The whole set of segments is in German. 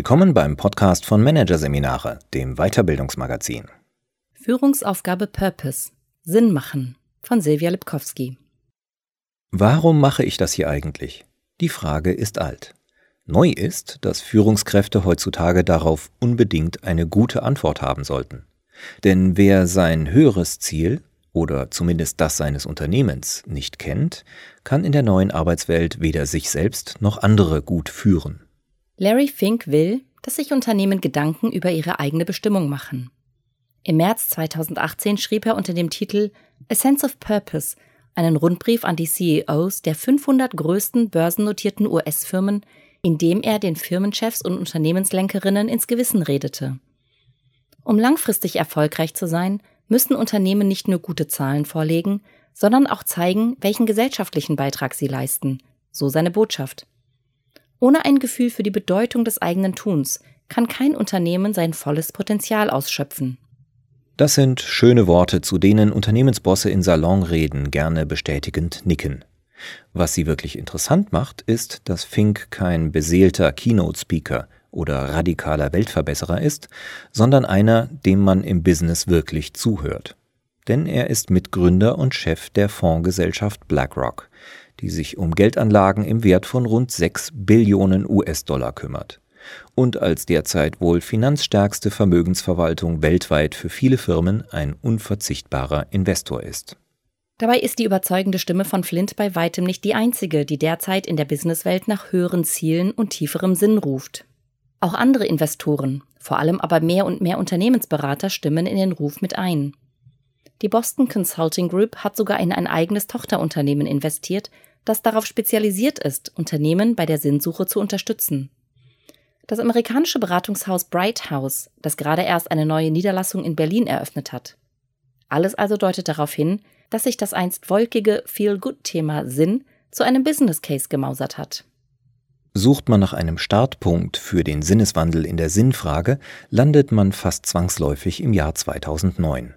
Willkommen beim Podcast von Managerseminare, dem Weiterbildungsmagazin. Führungsaufgabe Purpose Sinn machen von Silvia Lipkowski. Warum mache ich das hier eigentlich? Die Frage ist alt. Neu ist, dass Führungskräfte heutzutage darauf unbedingt eine gute Antwort haben sollten. Denn wer sein höheres Ziel oder zumindest das seines Unternehmens nicht kennt, kann in der neuen Arbeitswelt weder sich selbst noch andere gut führen. Larry Fink will, dass sich Unternehmen Gedanken über ihre eigene Bestimmung machen. Im März 2018 schrieb er unter dem Titel A Sense of Purpose einen Rundbrief an die CEOs der 500 größten börsennotierten US-Firmen, in dem er den Firmenchefs und Unternehmenslenkerinnen ins Gewissen redete. Um langfristig erfolgreich zu sein, müssen Unternehmen nicht nur gute Zahlen vorlegen, sondern auch zeigen, welchen gesellschaftlichen Beitrag sie leisten, so seine Botschaft. Ohne ein Gefühl für die Bedeutung des eigenen Tuns kann kein Unternehmen sein volles Potenzial ausschöpfen. Das sind schöne Worte, zu denen Unternehmensbosse in Salonreden gerne bestätigend nicken. Was sie wirklich interessant macht, ist, dass Fink kein beseelter Keynote-Speaker oder radikaler Weltverbesserer ist, sondern einer, dem man im Business wirklich zuhört. Denn er ist Mitgründer und Chef der Fondsgesellschaft BlackRock, die sich um Geldanlagen im Wert von rund 6 Billionen US-Dollar kümmert und als derzeit wohl finanzstärkste Vermögensverwaltung weltweit für viele Firmen ein unverzichtbarer Investor ist. Dabei ist die überzeugende Stimme von Flint bei weitem nicht die einzige, die derzeit in der Businesswelt nach höheren Zielen und tieferem Sinn ruft. Auch andere Investoren, vor allem aber mehr und mehr Unternehmensberater stimmen in den Ruf mit ein. Die Boston Consulting Group hat sogar in ein eigenes Tochterunternehmen investiert, das darauf spezialisiert ist, Unternehmen bei der Sinnsuche zu unterstützen. Das amerikanische Beratungshaus Bright House, das gerade erst eine neue Niederlassung in Berlin eröffnet hat. Alles also deutet darauf hin, dass sich das einst wolkige Feel-Good-Thema Sinn zu einem Business Case gemausert hat. Sucht man nach einem Startpunkt für den Sinneswandel in der Sinnfrage, landet man fast zwangsläufig im Jahr 2009.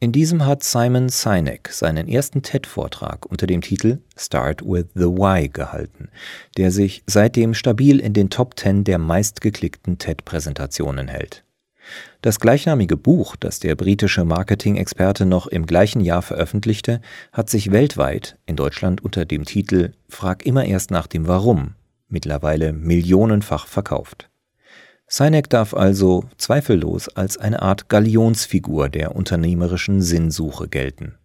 In diesem hat Simon Sinek seinen ersten TED-Vortrag unter dem Titel Start with the Why gehalten, der sich seitdem stabil in den Top 10 der meistgeklickten TED-Präsentationen hält. Das gleichnamige Buch, das der britische Marketing-Experte noch im gleichen Jahr veröffentlichte, hat sich weltweit, in Deutschland unter dem Titel Frag immer erst nach dem Warum, mittlerweile millionenfach verkauft. Sinek darf also zweifellos als eine Art Galionsfigur der unternehmerischen Sinnsuche gelten.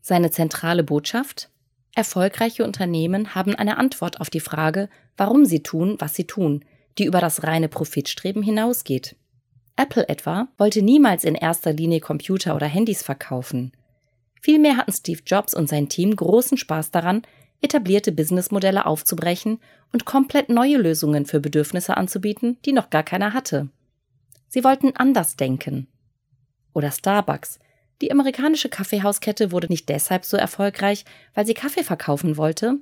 Seine zentrale Botschaft? Erfolgreiche Unternehmen haben eine Antwort auf die Frage, warum sie tun, was sie tun, die über das reine Profitstreben hinausgeht. Apple etwa wollte niemals in erster Linie Computer oder Handys verkaufen. Vielmehr hatten Steve Jobs und sein Team großen Spaß daran, etablierte Businessmodelle aufzubrechen und komplett neue Lösungen für Bedürfnisse anzubieten, die noch gar keiner hatte. Sie wollten anders denken. Oder Starbucks. Die amerikanische Kaffeehauskette wurde nicht deshalb so erfolgreich, weil sie Kaffee verkaufen wollte,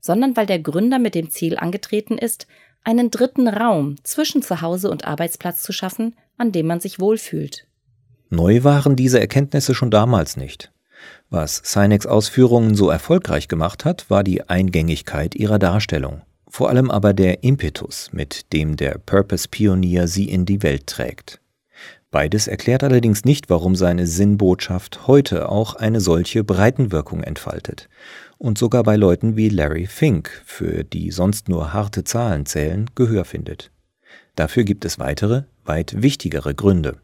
sondern weil der Gründer mit dem Ziel angetreten ist, einen dritten Raum zwischen Zuhause und Arbeitsplatz zu schaffen, an dem man sich wohlfühlt. Neu waren diese Erkenntnisse schon damals nicht. Was Sineks Ausführungen so erfolgreich gemacht hat, war die Eingängigkeit ihrer Darstellung, vor allem aber der Impetus, mit dem der Purpose-Pionier sie in die Welt trägt. Beides erklärt allerdings nicht, warum seine Sinnbotschaft heute auch eine solche Breitenwirkung entfaltet und sogar bei Leuten wie Larry Fink, für die sonst nur harte Zahlen zählen, Gehör findet. Dafür gibt es weitere, weit wichtigere Gründe.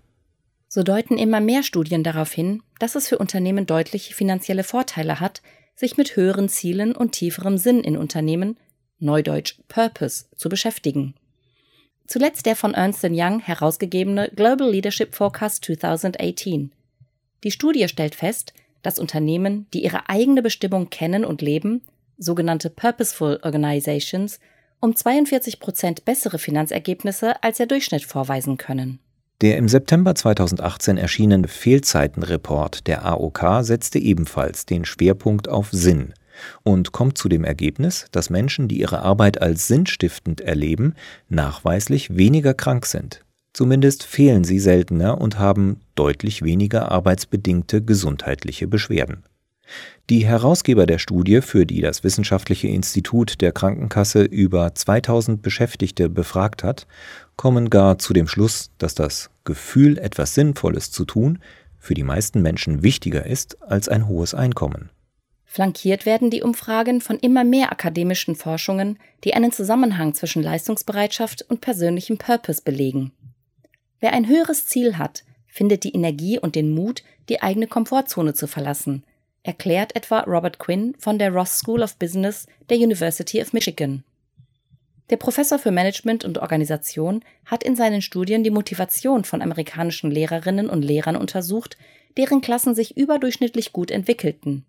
So deuten immer mehr Studien darauf hin, dass es für Unternehmen deutliche finanzielle Vorteile hat, sich mit höheren Zielen und tieferem Sinn in Unternehmen, neudeutsch Purpose, zu beschäftigen. Zuletzt der von Ernst Young herausgegebene Global Leadership Forecast 2018. Die Studie stellt fest, dass Unternehmen, die ihre eigene Bestimmung kennen und leben, sogenannte Purposeful Organizations, um 42 Prozent bessere Finanzergebnisse als der Durchschnitt vorweisen können. Der im September 2018 erschienene Fehlzeitenreport der AOK setzte ebenfalls den Schwerpunkt auf Sinn und kommt zu dem Ergebnis, dass Menschen, die ihre Arbeit als sinnstiftend erleben, nachweislich weniger krank sind. Zumindest fehlen sie seltener und haben deutlich weniger arbeitsbedingte gesundheitliche Beschwerden. Die Herausgeber der Studie, für die das Wissenschaftliche Institut der Krankenkasse über 2000 Beschäftigte befragt hat, kommen gar zu dem Schluss, dass das Gefühl, etwas Sinnvolles zu tun, für die meisten Menschen wichtiger ist als ein hohes Einkommen. Flankiert werden die Umfragen von immer mehr akademischen Forschungen, die einen Zusammenhang zwischen Leistungsbereitschaft und persönlichem Purpose belegen. Wer ein höheres Ziel hat, findet die Energie und den Mut, die eigene Komfortzone zu verlassen, erklärt etwa Robert Quinn von der Ross School of Business der University of Michigan. Der Professor für Management und Organisation hat in seinen Studien die Motivation von amerikanischen Lehrerinnen und Lehrern untersucht, deren Klassen sich überdurchschnittlich gut entwickelten.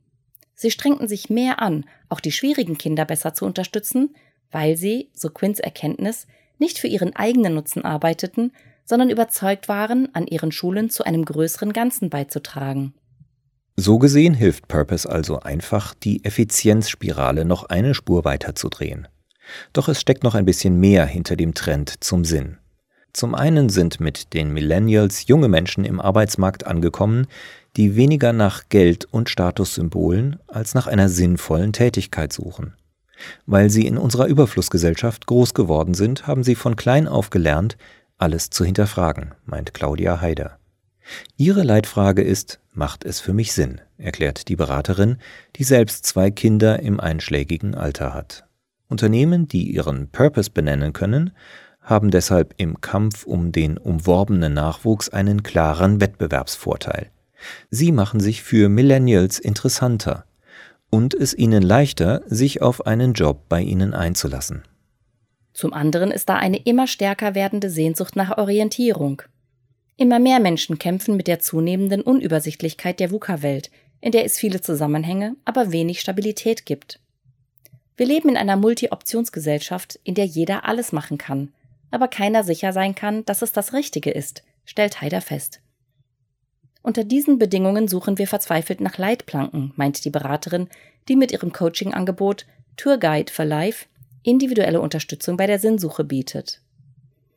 Sie strengten sich mehr an, auch die schwierigen Kinder besser zu unterstützen, weil sie, so Quinns Erkenntnis, nicht für ihren eigenen Nutzen arbeiteten, sondern überzeugt waren, an ihren Schulen zu einem größeren Ganzen beizutragen. So gesehen hilft Purpose also einfach, die Effizienzspirale noch eine Spur weiter zu drehen. Doch es steckt noch ein bisschen mehr hinter dem Trend zum Sinn. Zum einen sind mit den Millennials junge Menschen im Arbeitsmarkt angekommen, die weniger nach Geld und Statussymbolen als nach einer sinnvollen Tätigkeit suchen. Weil sie in unserer Überflussgesellschaft groß geworden sind, haben sie von klein auf gelernt, alles zu hinterfragen, meint Claudia Haider. Ihre Leitfrage ist, macht es für mich Sinn, erklärt die Beraterin, die selbst zwei Kinder im einschlägigen Alter hat. Unternehmen, die ihren Purpose benennen können, haben deshalb im Kampf um den umworbenen Nachwuchs einen klaren Wettbewerbsvorteil. Sie machen sich für Millennials interessanter und es ihnen leichter, sich auf einen Job bei ihnen einzulassen. Zum anderen ist da eine immer stärker werdende Sehnsucht nach Orientierung. Immer mehr Menschen kämpfen mit der zunehmenden Unübersichtlichkeit der VUCA-Welt, in der es viele Zusammenhänge, aber wenig Stabilität gibt. Wir leben in einer Multi-Optionsgesellschaft, in der jeder alles machen kann, aber keiner sicher sein kann, dass es das Richtige ist, stellt Haider fest. Unter diesen Bedingungen suchen wir verzweifelt nach Leitplanken, meint die Beraterin, die mit ihrem Coaching-Angebot Tour Guide for Life individuelle Unterstützung bei der Sinnsuche bietet.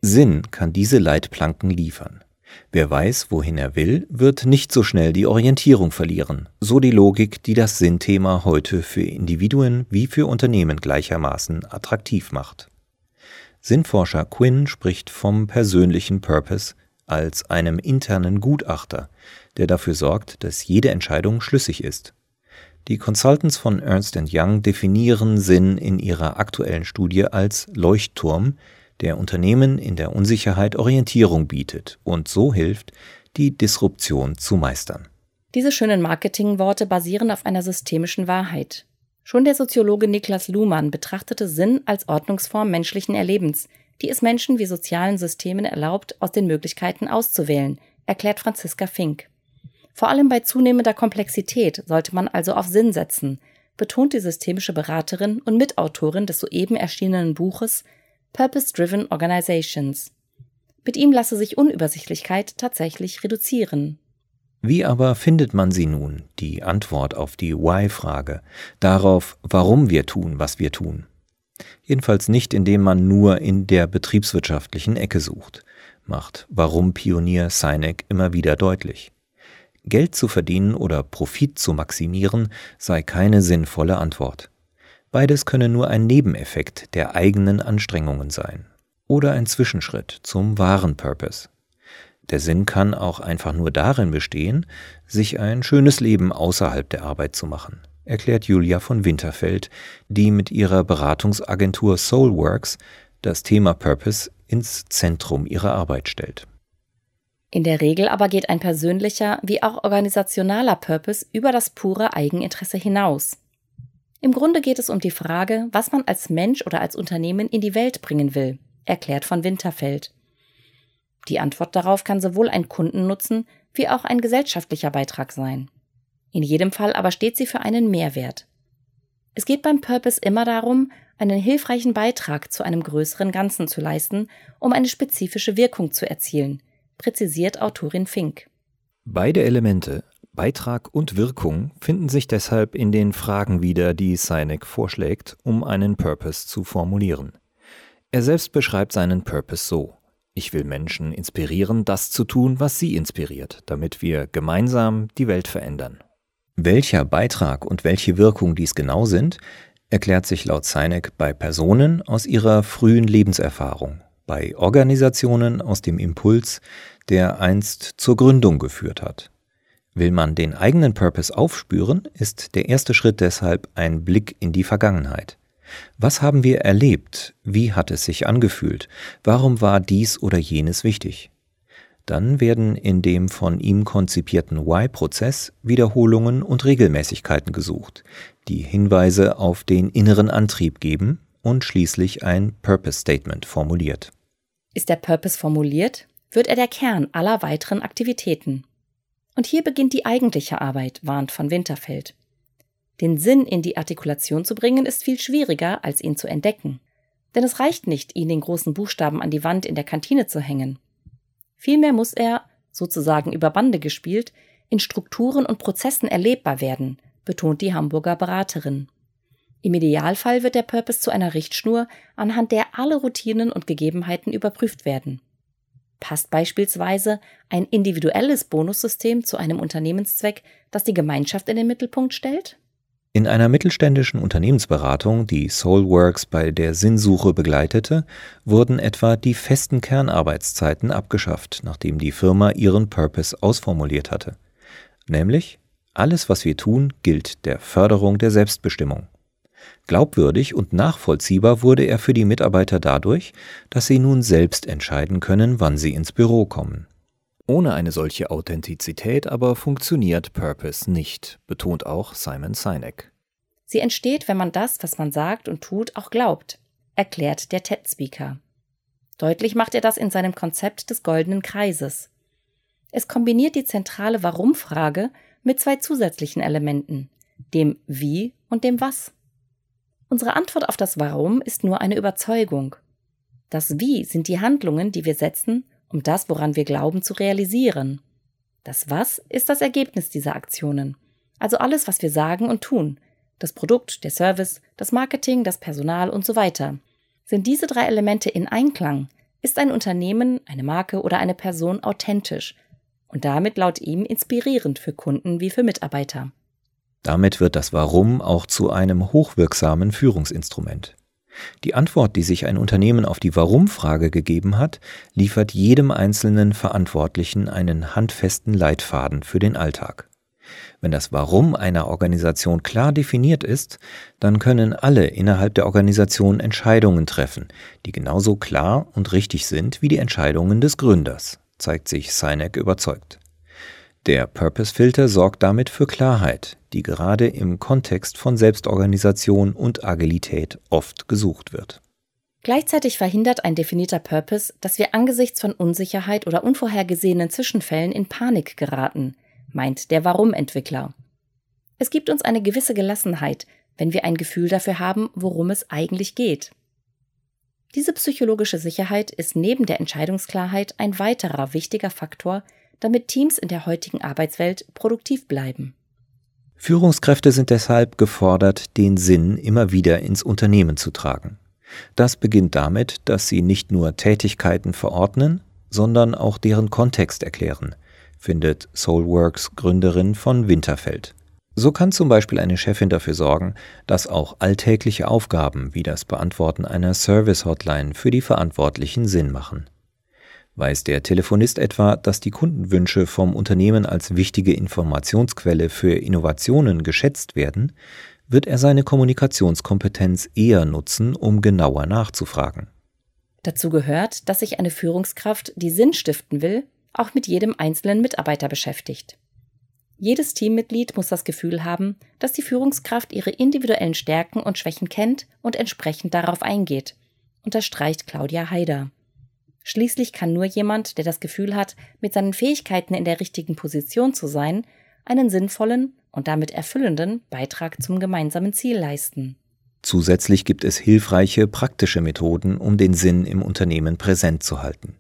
Sinn kann diese Leitplanken liefern. Wer weiß, wohin er will, wird nicht so schnell die Orientierung verlieren, so die Logik, die das Sinnthema heute für Individuen wie für Unternehmen gleichermaßen attraktiv macht. Sinnforscher Quinn spricht vom persönlichen Purpose als einem internen Gutachter, der dafür sorgt, dass jede Entscheidung schlüssig ist. Die Consultants von Ernst Young definieren Sinn in ihrer aktuellen Studie als Leuchtturm, der Unternehmen in der Unsicherheit Orientierung bietet und so hilft, die Disruption zu meistern. Diese schönen Marketingworte basieren auf einer systemischen Wahrheit. Schon der Soziologe Niklas Luhmann betrachtete Sinn als Ordnungsform menschlichen Erlebens, die es Menschen wie sozialen Systemen erlaubt, aus den Möglichkeiten auszuwählen, erklärt Franziska Fink. Vor allem bei zunehmender Komplexität sollte man also auf Sinn setzen, betont die systemische Beraterin und Mitautorin des soeben erschienenen Buches Purpose-Driven Organizations. Mit ihm lasse sich Unübersichtlichkeit tatsächlich reduzieren. Wie aber findet man sie nun, die Antwort auf die Why-Frage, darauf, warum wir tun, was wir tun? Jedenfalls nicht, indem man nur in der betriebswirtschaftlichen Ecke sucht, macht Warum Pionier Sinek immer wieder deutlich. Geld zu verdienen oder Profit zu maximieren sei keine sinnvolle Antwort. Beides könne nur ein Nebeneffekt der eigenen Anstrengungen sein oder ein Zwischenschritt zum wahren Purpose. Der Sinn kann auch einfach nur darin bestehen, sich ein schönes Leben außerhalb der Arbeit zu machen, erklärt Julia von Winterfeld, die mit ihrer Beratungsagentur Soulworks das Thema Purpose ins Zentrum ihrer Arbeit stellt. In der Regel aber geht ein persönlicher wie auch organisationaler Purpose über das pure Eigeninteresse hinaus. Im Grunde geht es um die Frage, was man als Mensch oder als Unternehmen in die Welt bringen will, erklärt von Winterfeld. Die Antwort darauf kann sowohl ein Kundennutzen wie auch ein gesellschaftlicher Beitrag sein. In jedem Fall aber steht sie für einen Mehrwert. Es geht beim Purpose immer darum, einen hilfreichen Beitrag zu einem größeren Ganzen zu leisten, um eine spezifische Wirkung zu erzielen, präzisiert Autorin Fink. Beide Elemente, Beitrag und Wirkung finden sich deshalb in den Fragen wieder, die Sinek vorschlägt, um einen Purpose zu formulieren. Er selbst beschreibt seinen Purpose so. Ich will Menschen inspirieren, das zu tun, was sie inspiriert, damit wir gemeinsam die Welt verändern. Welcher Beitrag und welche Wirkung dies genau sind, erklärt sich laut Sinek bei Personen aus ihrer frühen Lebenserfahrung, bei Organisationen aus dem Impuls, der einst zur Gründung geführt hat. Will man den eigenen Purpose aufspüren, ist der erste Schritt deshalb ein Blick in die Vergangenheit. Was haben wir erlebt? Wie hat es sich angefühlt? Warum war dies oder jenes wichtig? Dann werden in dem von ihm konzipierten Y-Prozess Wiederholungen und Regelmäßigkeiten gesucht, die Hinweise auf den inneren Antrieb geben und schließlich ein Purpose Statement formuliert. Ist der Purpose formuliert, wird er der Kern aller weiteren Aktivitäten. Und hier beginnt die eigentliche Arbeit, warnt von Winterfeld. Den Sinn in die Artikulation zu bringen, ist viel schwieriger, als ihn zu entdecken. Denn es reicht nicht, ihn den großen Buchstaben an die Wand in der Kantine zu hängen. Vielmehr muss er, sozusagen über Bande gespielt, in Strukturen und Prozessen erlebbar werden, betont die Hamburger Beraterin. Im Idealfall wird der Purpose zu einer Richtschnur, anhand der alle Routinen und Gegebenheiten überprüft werden. Passt beispielsweise ein individuelles Bonussystem zu einem Unternehmenszweck, das die Gemeinschaft in den Mittelpunkt stellt? In einer mittelständischen Unternehmensberatung, die Soulworks bei der Sinnsuche begleitete, wurden etwa die festen Kernarbeitszeiten abgeschafft, nachdem die Firma ihren Purpose ausformuliert hatte. Nämlich, alles, was wir tun, gilt der Förderung der Selbstbestimmung. Glaubwürdig und nachvollziehbar wurde er für die Mitarbeiter dadurch, dass sie nun selbst entscheiden können, wann sie ins Büro kommen. Ohne eine solche Authentizität aber funktioniert Purpose nicht, betont auch Simon Sinek. Sie entsteht, wenn man das, was man sagt und tut, auch glaubt, erklärt der TED-Speaker. Deutlich macht er das in seinem Konzept des goldenen Kreises. Es kombiniert die zentrale Warum-Frage mit zwei zusätzlichen Elementen, dem Wie und dem Was. Unsere Antwort auf das Warum ist nur eine Überzeugung. Das Wie sind die Handlungen, die wir setzen, um das, woran wir glauben, zu realisieren. Das Was ist das Ergebnis dieser Aktionen. Also alles, was wir sagen und tun. Das Produkt, der Service, das Marketing, das Personal und so weiter. Sind diese drei Elemente in Einklang, ist ein Unternehmen, eine Marke oder eine Person authentisch und damit laut ihm inspirierend für Kunden wie für Mitarbeiter. Damit wird das Warum auch zu einem hochwirksamen Führungsinstrument. Die Antwort, die sich ein Unternehmen auf die Warum-Frage gegeben hat, liefert jedem einzelnen Verantwortlichen einen handfesten Leitfaden für den Alltag. Wenn das Warum einer Organisation klar definiert ist, dann können alle innerhalb der Organisation Entscheidungen treffen, die genauso klar und richtig sind wie die Entscheidungen des Gründers, zeigt sich Sinek überzeugt. Der Purpose-Filter sorgt damit für Klarheit, die gerade im Kontext von Selbstorganisation und Agilität oft gesucht wird. Gleichzeitig verhindert ein definierter Purpose, dass wir angesichts von Unsicherheit oder unvorhergesehenen Zwischenfällen in Panik geraten, meint der Warum-Entwickler. Es gibt uns eine gewisse Gelassenheit, wenn wir ein Gefühl dafür haben, worum es eigentlich geht. Diese psychologische Sicherheit ist neben der Entscheidungsklarheit ein weiterer wichtiger Faktor, damit Teams in der heutigen Arbeitswelt produktiv bleiben. Führungskräfte sind deshalb gefordert, den Sinn immer wieder ins Unternehmen zu tragen. Das beginnt damit, dass sie nicht nur Tätigkeiten verordnen, sondern auch deren Kontext erklären, findet Soulworks Gründerin von Winterfeld. So kann zum Beispiel eine Chefin dafür sorgen, dass auch alltägliche Aufgaben wie das Beantworten einer Service-Hotline für die Verantwortlichen Sinn machen. Weiß der Telefonist etwa, dass die Kundenwünsche vom Unternehmen als wichtige Informationsquelle für Innovationen geschätzt werden, wird er seine Kommunikationskompetenz eher nutzen, um genauer nachzufragen. Dazu gehört, dass sich eine Führungskraft, die Sinn stiften will, auch mit jedem einzelnen Mitarbeiter beschäftigt. Jedes Teammitglied muss das Gefühl haben, dass die Führungskraft ihre individuellen Stärken und Schwächen kennt und entsprechend darauf eingeht, unterstreicht Claudia Haider. Schließlich kann nur jemand, der das Gefühl hat, mit seinen Fähigkeiten in der richtigen Position zu sein, einen sinnvollen und damit erfüllenden Beitrag zum gemeinsamen Ziel leisten. Zusätzlich gibt es hilfreiche praktische Methoden, um den Sinn im Unternehmen präsent zu halten.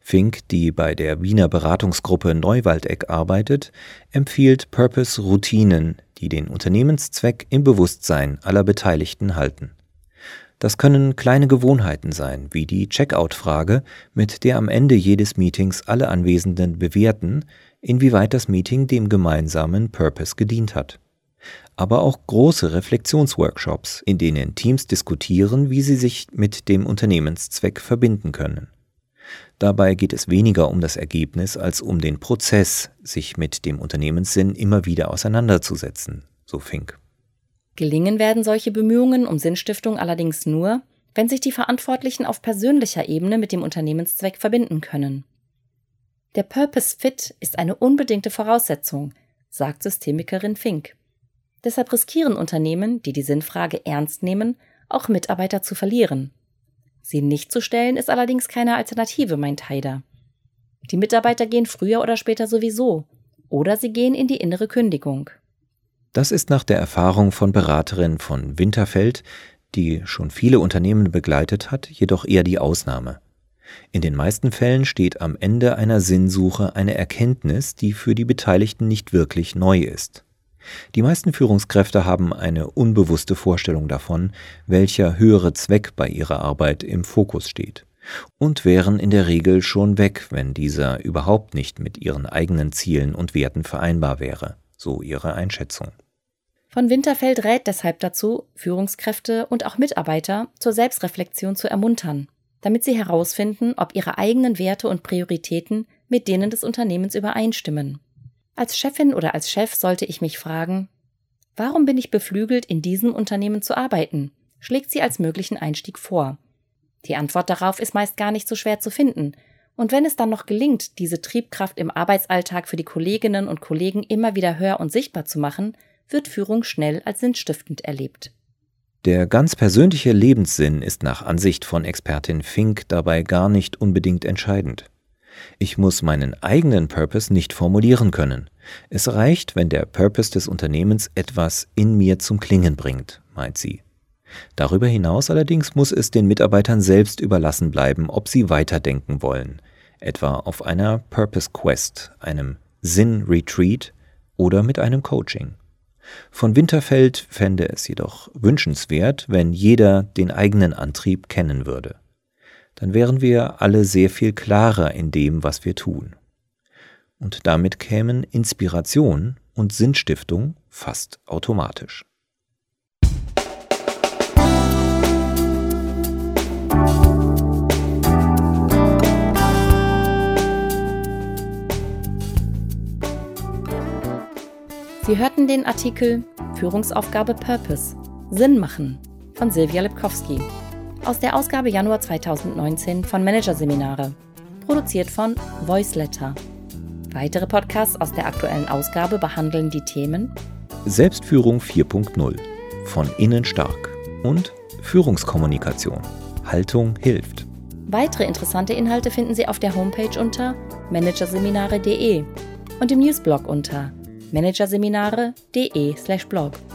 Fink, die bei der Wiener Beratungsgruppe Neuwaldeck arbeitet, empfiehlt Purpose-Routinen, die den Unternehmenszweck im Bewusstsein aller Beteiligten halten. Das können kleine Gewohnheiten sein, wie die Checkout-Frage, mit der am Ende jedes Meetings alle Anwesenden bewerten, inwieweit das Meeting dem gemeinsamen Purpose gedient hat. Aber auch große Reflexionsworkshops, in denen Teams diskutieren, wie sie sich mit dem Unternehmenszweck verbinden können. Dabei geht es weniger um das Ergebnis als um den Prozess, sich mit dem Unternehmenssinn immer wieder auseinanderzusetzen, so Fink. Gelingen werden solche Bemühungen um Sinnstiftung allerdings nur, wenn sich die Verantwortlichen auf persönlicher Ebene mit dem Unternehmenszweck verbinden können. Der Purpose Fit ist eine unbedingte Voraussetzung, sagt Systemikerin Fink. Deshalb riskieren Unternehmen, die die Sinnfrage ernst nehmen, auch Mitarbeiter zu verlieren. Sie nicht zu stellen ist allerdings keine Alternative, meint Haider. Die Mitarbeiter gehen früher oder später sowieso, oder sie gehen in die innere Kündigung. Das ist nach der Erfahrung von Beraterin von Winterfeld, die schon viele Unternehmen begleitet hat, jedoch eher die Ausnahme. In den meisten Fällen steht am Ende einer Sinnsuche eine Erkenntnis, die für die Beteiligten nicht wirklich neu ist. Die meisten Führungskräfte haben eine unbewusste Vorstellung davon, welcher höhere Zweck bei ihrer Arbeit im Fokus steht, und wären in der Regel schon weg, wenn dieser überhaupt nicht mit ihren eigenen Zielen und Werten vereinbar wäre, so ihre Einschätzung. Von Winterfeld rät deshalb dazu, Führungskräfte und auch Mitarbeiter zur Selbstreflexion zu ermuntern, damit sie herausfinden, ob ihre eigenen Werte und Prioritäten mit denen des Unternehmens übereinstimmen. Als Chefin oder als Chef sollte ich mich fragen, warum bin ich beflügelt, in diesem Unternehmen zu arbeiten? schlägt sie als möglichen Einstieg vor. Die Antwort darauf ist meist gar nicht so schwer zu finden, und wenn es dann noch gelingt, diese Triebkraft im Arbeitsalltag für die Kolleginnen und Kollegen immer wieder hör und sichtbar zu machen, wird Führung schnell als sinnstiftend erlebt. Der ganz persönliche Lebenssinn ist nach Ansicht von Expertin Fink dabei gar nicht unbedingt entscheidend. Ich muss meinen eigenen Purpose nicht formulieren können. Es reicht, wenn der Purpose des Unternehmens etwas in mir zum Klingen bringt, meint sie. Darüber hinaus allerdings muss es den Mitarbeitern selbst überlassen bleiben, ob sie weiterdenken wollen, etwa auf einer Purpose Quest, einem Sinn Retreat oder mit einem Coaching. Von Winterfeld fände es jedoch wünschenswert, wenn jeder den eigenen Antrieb kennen würde dann wären wir alle sehr viel klarer in dem, was wir tun. Und damit kämen Inspiration und Sinnstiftung fast automatisch. Sie hörten den Artikel Führungsaufgabe Purpose Sinn machen von Silvia Lipkowski aus der Ausgabe Januar 2019 von Managerseminare, produziert von Voiceletter. Weitere Podcasts aus der aktuellen Ausgabe behandeln die Themen Selbstführung 4.0 von innen stark und Führungskommunikation. Haltung hilft. Weitere interessante Inhalte finden Sie auf der Homepage unter managerseminare.de und im Newsblog unter managerseminare.de/blog.